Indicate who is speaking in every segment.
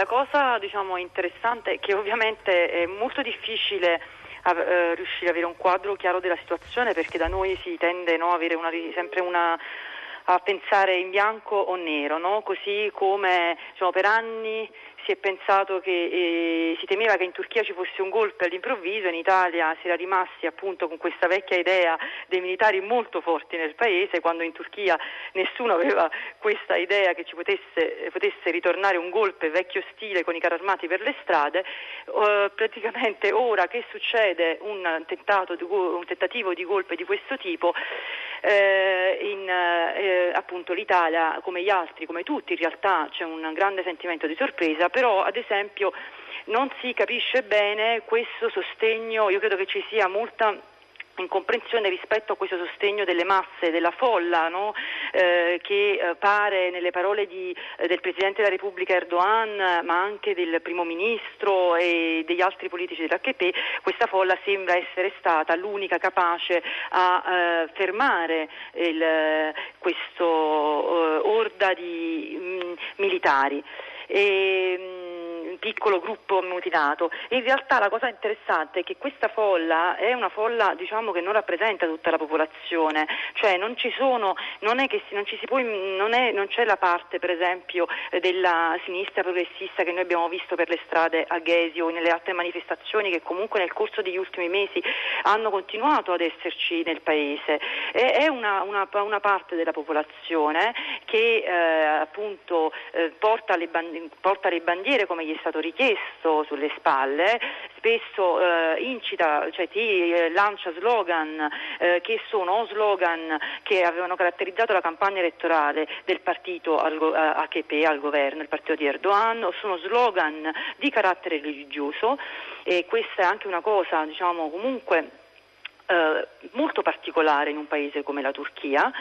Speaker 1: La cosa diciamo, interessante è che ovviamente è molto difficile eh, riuscire ad avere un quadro chiaro della situazione perché da noi si tende no, a una, sempre una a pensare in bianco o nero, no? così come diciamo, per anni si è pensato che eh, si temeva che in Turchia ci fosse un golpe all'improvviso, in Italia si era rimasti appunto con questa vecchia idea dei militari molto forti nel paese, quando in Turchia nessuno aveva questa idea che ci potesse, potesse ritornare un golpe vecchio stile con i carri armati per le strade, eh, praticamente ora che succede un, tentato, un tentativo di golpe di questo tipo, eh, in, eh, appunto l'Italia come gli altri, come tutti in realtà c'è un grande sentimento di sorpresa, però ad esempio non si capisce bene questo sostegno, io credo che ci sia molta incomprensione rispetto a questo sostegno delle masse, della folla, no? Eh, che eh, pare nelle parole di, eh, del Presidente della Repubblica Erdogan, ma anche del Primo Ministro e degli altri politici dell'HP, questa folla sembra essere stata l'unica capace a eh, fermare il, questo orda di mh, mm, militari. E, mh, piccolo gruppo mutilato. In realtà la cosa interessante è che questa folla è una folla diciamo, che non rappresenta tutta la popolazione, cioè non, sono, non, non, può, non, è, non c'è la parte per esempio della sinistra progressista che noi abbiamo visto per le strade a Ghesi o nelle altre manifestazioni che comunque nel corso degli ultimi mesi hanno continuato ad esserci nel paese. È una, una, una parte della popolazione che eh, appunto eh, porta, le bandiere, porta le bandiere come gli è stato richiesto sulle spalle, spesso eh, incita, cioè ti eh, lancia slogan eh, che sono slogan che avevano caratterizzato la campagna elettorale del partito al, AKP al governo, il partito di Erdogan, sono slogan di carattere religioso e questa è anche una cosa, diciamo, comunque eh, molto particolare in un paese come la Turchia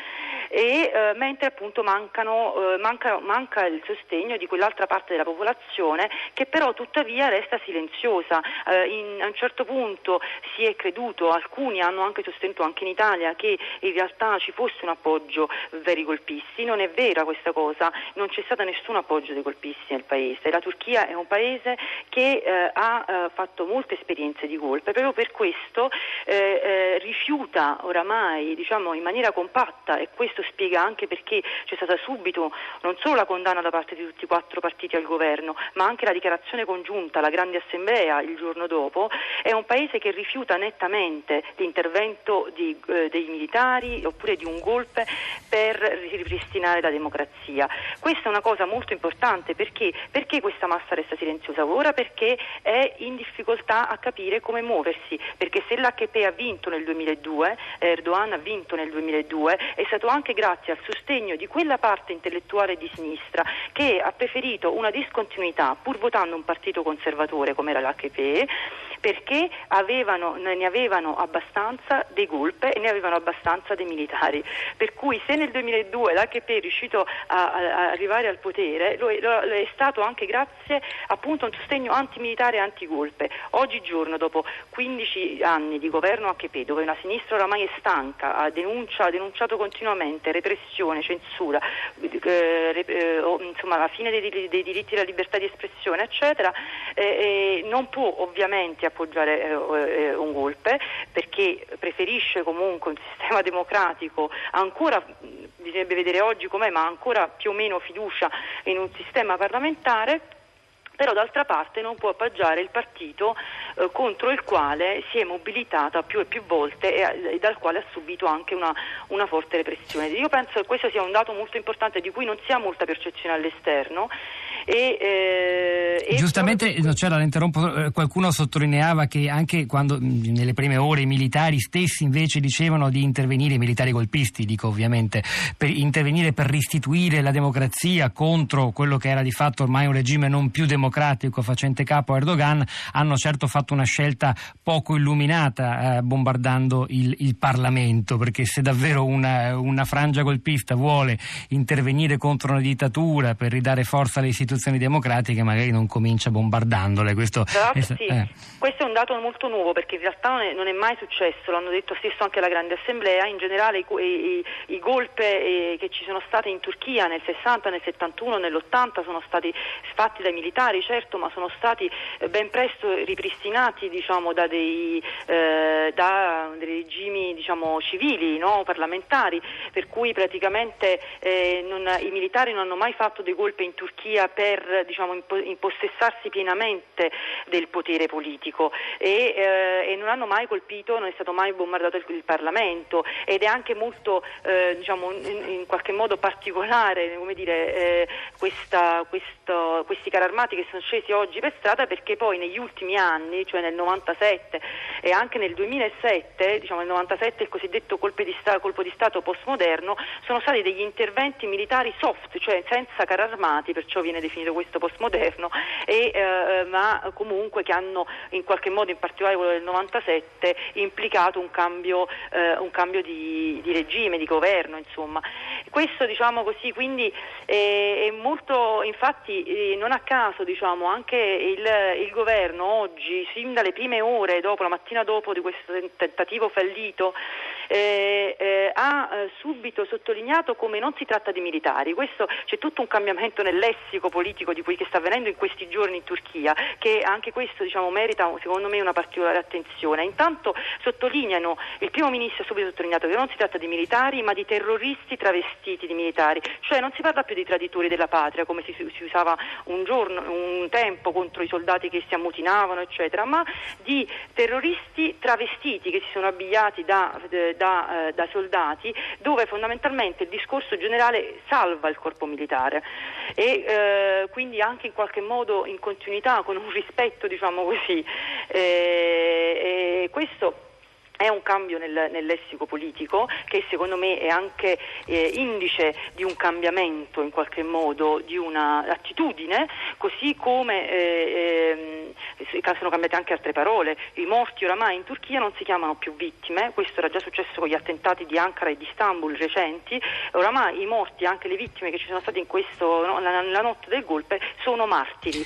Speaker 1: e eh, mentre appunto mancano, eh, manca, manca, il sostegno di quell'altra parte della popolazione che però tuttavia resta silenziosa. Eh, in, a un certo punto si è creduto, alcuni hanno anche sostenuto anche in Italia che in realtà ci fosse un appoggio per i golpisti, non è vera questa cosa, non c'è stato nessun appoggio dei golpisti nel paese. La Turchia è un paese che eh, ha eh, fatto molte esperienze di golpe, proprio per questo rifiuta oramai diciamo, in maniera compatta e questo questo spiega anche perché c'è stata subito non solo la condanna da parte di tutti i quattro partiti al governo, ma anche la dichiarazione congiunta alla Grande Assemblea il giorno dopo, è un paese che rifiuta nettamente l'intervento di, eh, dei militari oppure di un golpe per ripristinare la democrazia. Questa è una cosa molto importante perché, perché questa massa resta silenziosa ora? Perché è in difficoltà a capire come muoversi, perché se l'HP ha vinto nel 2002, Erdogan ha vinto nel 2002, è stato anche anche grazie al sostegno di quella parte intellettuale di sinistra che ha preferito una discontinuità pur votando un partito conservatore come era l'HP perché avevano, ne avevano abbastanza dei golpe e ne avevano abbastanza dei militari. Per cui se nel 2002 l'HP è riuscito a, a arrivare al potere lo è, lo è, stato anche grazie appunto a un sostegno antimilitare e antigolpe. Oggigiorno, dopo 15 anni di governo HP, dove una sinistra oramai è stanca, ha, denuncia, ha denunciato continuamente repressione, censura, eh, eh, insomma la fine dei, dei, diritti alla libertà di espressione, eccetera, eh, non può ovviamente appoggiare eh, eh, un golpe perché preferisce comunque un sistema democratico ancora bisognerebbe vedere oggi com'è, ma ancora più o meno fiducia in un sistema parlamentare però d'altra parte non può appoggiare il partito eh, contro il quale si è mobilitata più e più volte e, e dal quale ha subito anche una, una, forte repressione. Io penso che questo sia un dato molto importante di cui non si ha molta percezione all'esterno. E,
Speaker 2: eh, e Giustamente, no, c'era, eh, qualcuno sottolineava che anche quando nelle prime ore i militari stessi invece dicevano di intervenire, i militari golpisti dico ovviamente, per intervenire per restituire la democrazia contro quello che era di fatto ormai un regime non più democratico democratico facente capo a Erdogan hanno certo fatto una scelta poco illuminata eh, bombardando il, il, Parlamento, perché se davvero una, una, frangia golpista vuole intervenire contro una dittatura per ridare forza alle istituzioni democratiche, magari non, comincia bombardandole. Questo
Speaker 1: è, sì. eh. questo è, un dato molto nuovo perché in realtà non è, non è, mai successo, l'hanno detto stesso anche la Grande Assemblea, in generale i, i, i golpe eh, che ci sono stati in Turchia nel 60, nel 71, nell'80 sono stati fatti dai militari, certo, ma sono stati eh, ben presto ripristinati diciamo, da, dei, eh, da, dei, regimi diciamo, civili, no? parlamentari, per cui praticamente eh, non, i militari non hanno mai fatto dei golpe in Turchia per diciamo, impossessarsi pienamente del potere politico. E, eh, e, non hanno mai colpito, non è stato mai bombardato il, il Parlamento. Ed è anche molto eh, diciamo, in, in, qualche modo particolare dire, eh, questa, questo, questi carri armati che sono scesi oggi per strada perché poi negli ultimi anni, cioè nel 97 e anche nel 2007, diciamo nel 97 il cosiddetto di sta, colpo di Stato postmoderno, sono stati degli interventi militari soft, cioè senza carri armati, perciò viene definito questo postmoderno, e, eh, ma comunque che hanno in qualche modo, in particolare quello del 97, implicato un cambio, eh, un cambio di, di, regime, di governo, insomma. Questo diciamo così, quindi eh, è molto, infatti eh, non a caso diciamo, anche il, il governo oggi, sin dalle prime ore dopo, la mattina dopo di questo tentativo fallito, eh, eh, ha eh, subito sottolineato come non si tratta di militari. Questo, c'è tutto un cambiamento nel lessico politico di cui che sta avvenendo in questi giorni in Turchia, che anche questo diciamo, merita secondo me una particolare attenzione. Intanto sottolineano, il primo ministro ha subito sottolineato che non si tratta di militari ma di terroristi travestiti di militari, cioè non si parla più di traditori della patria come si, si usava un giorno, un tempo contro i soldati che si ammutinavano eccetera, ma di terroristi travestiti che si sono abbigliati da, da, eh, da soldati dove fondamentalmente il discorso generale salva il corpo militare. E eh, quindi anche in qualche modo in continuità con un rispetto diciamo così. Eh, questo è un cambio nel, nel, lessico politico che secondo me è anche eh, indice di un cambiamento in qualche modo, di un'attitudine, così come eh, eh, sono cambiate anche altre parole. I morti oramai in Turchia non si chiamano più vittime, questo era già successo con gli attentati di Ankara e di Istanbul recenti, oramai i morti, anche le vittime che ci sono state in questo, no, la, la notte del golpe, sono martiri.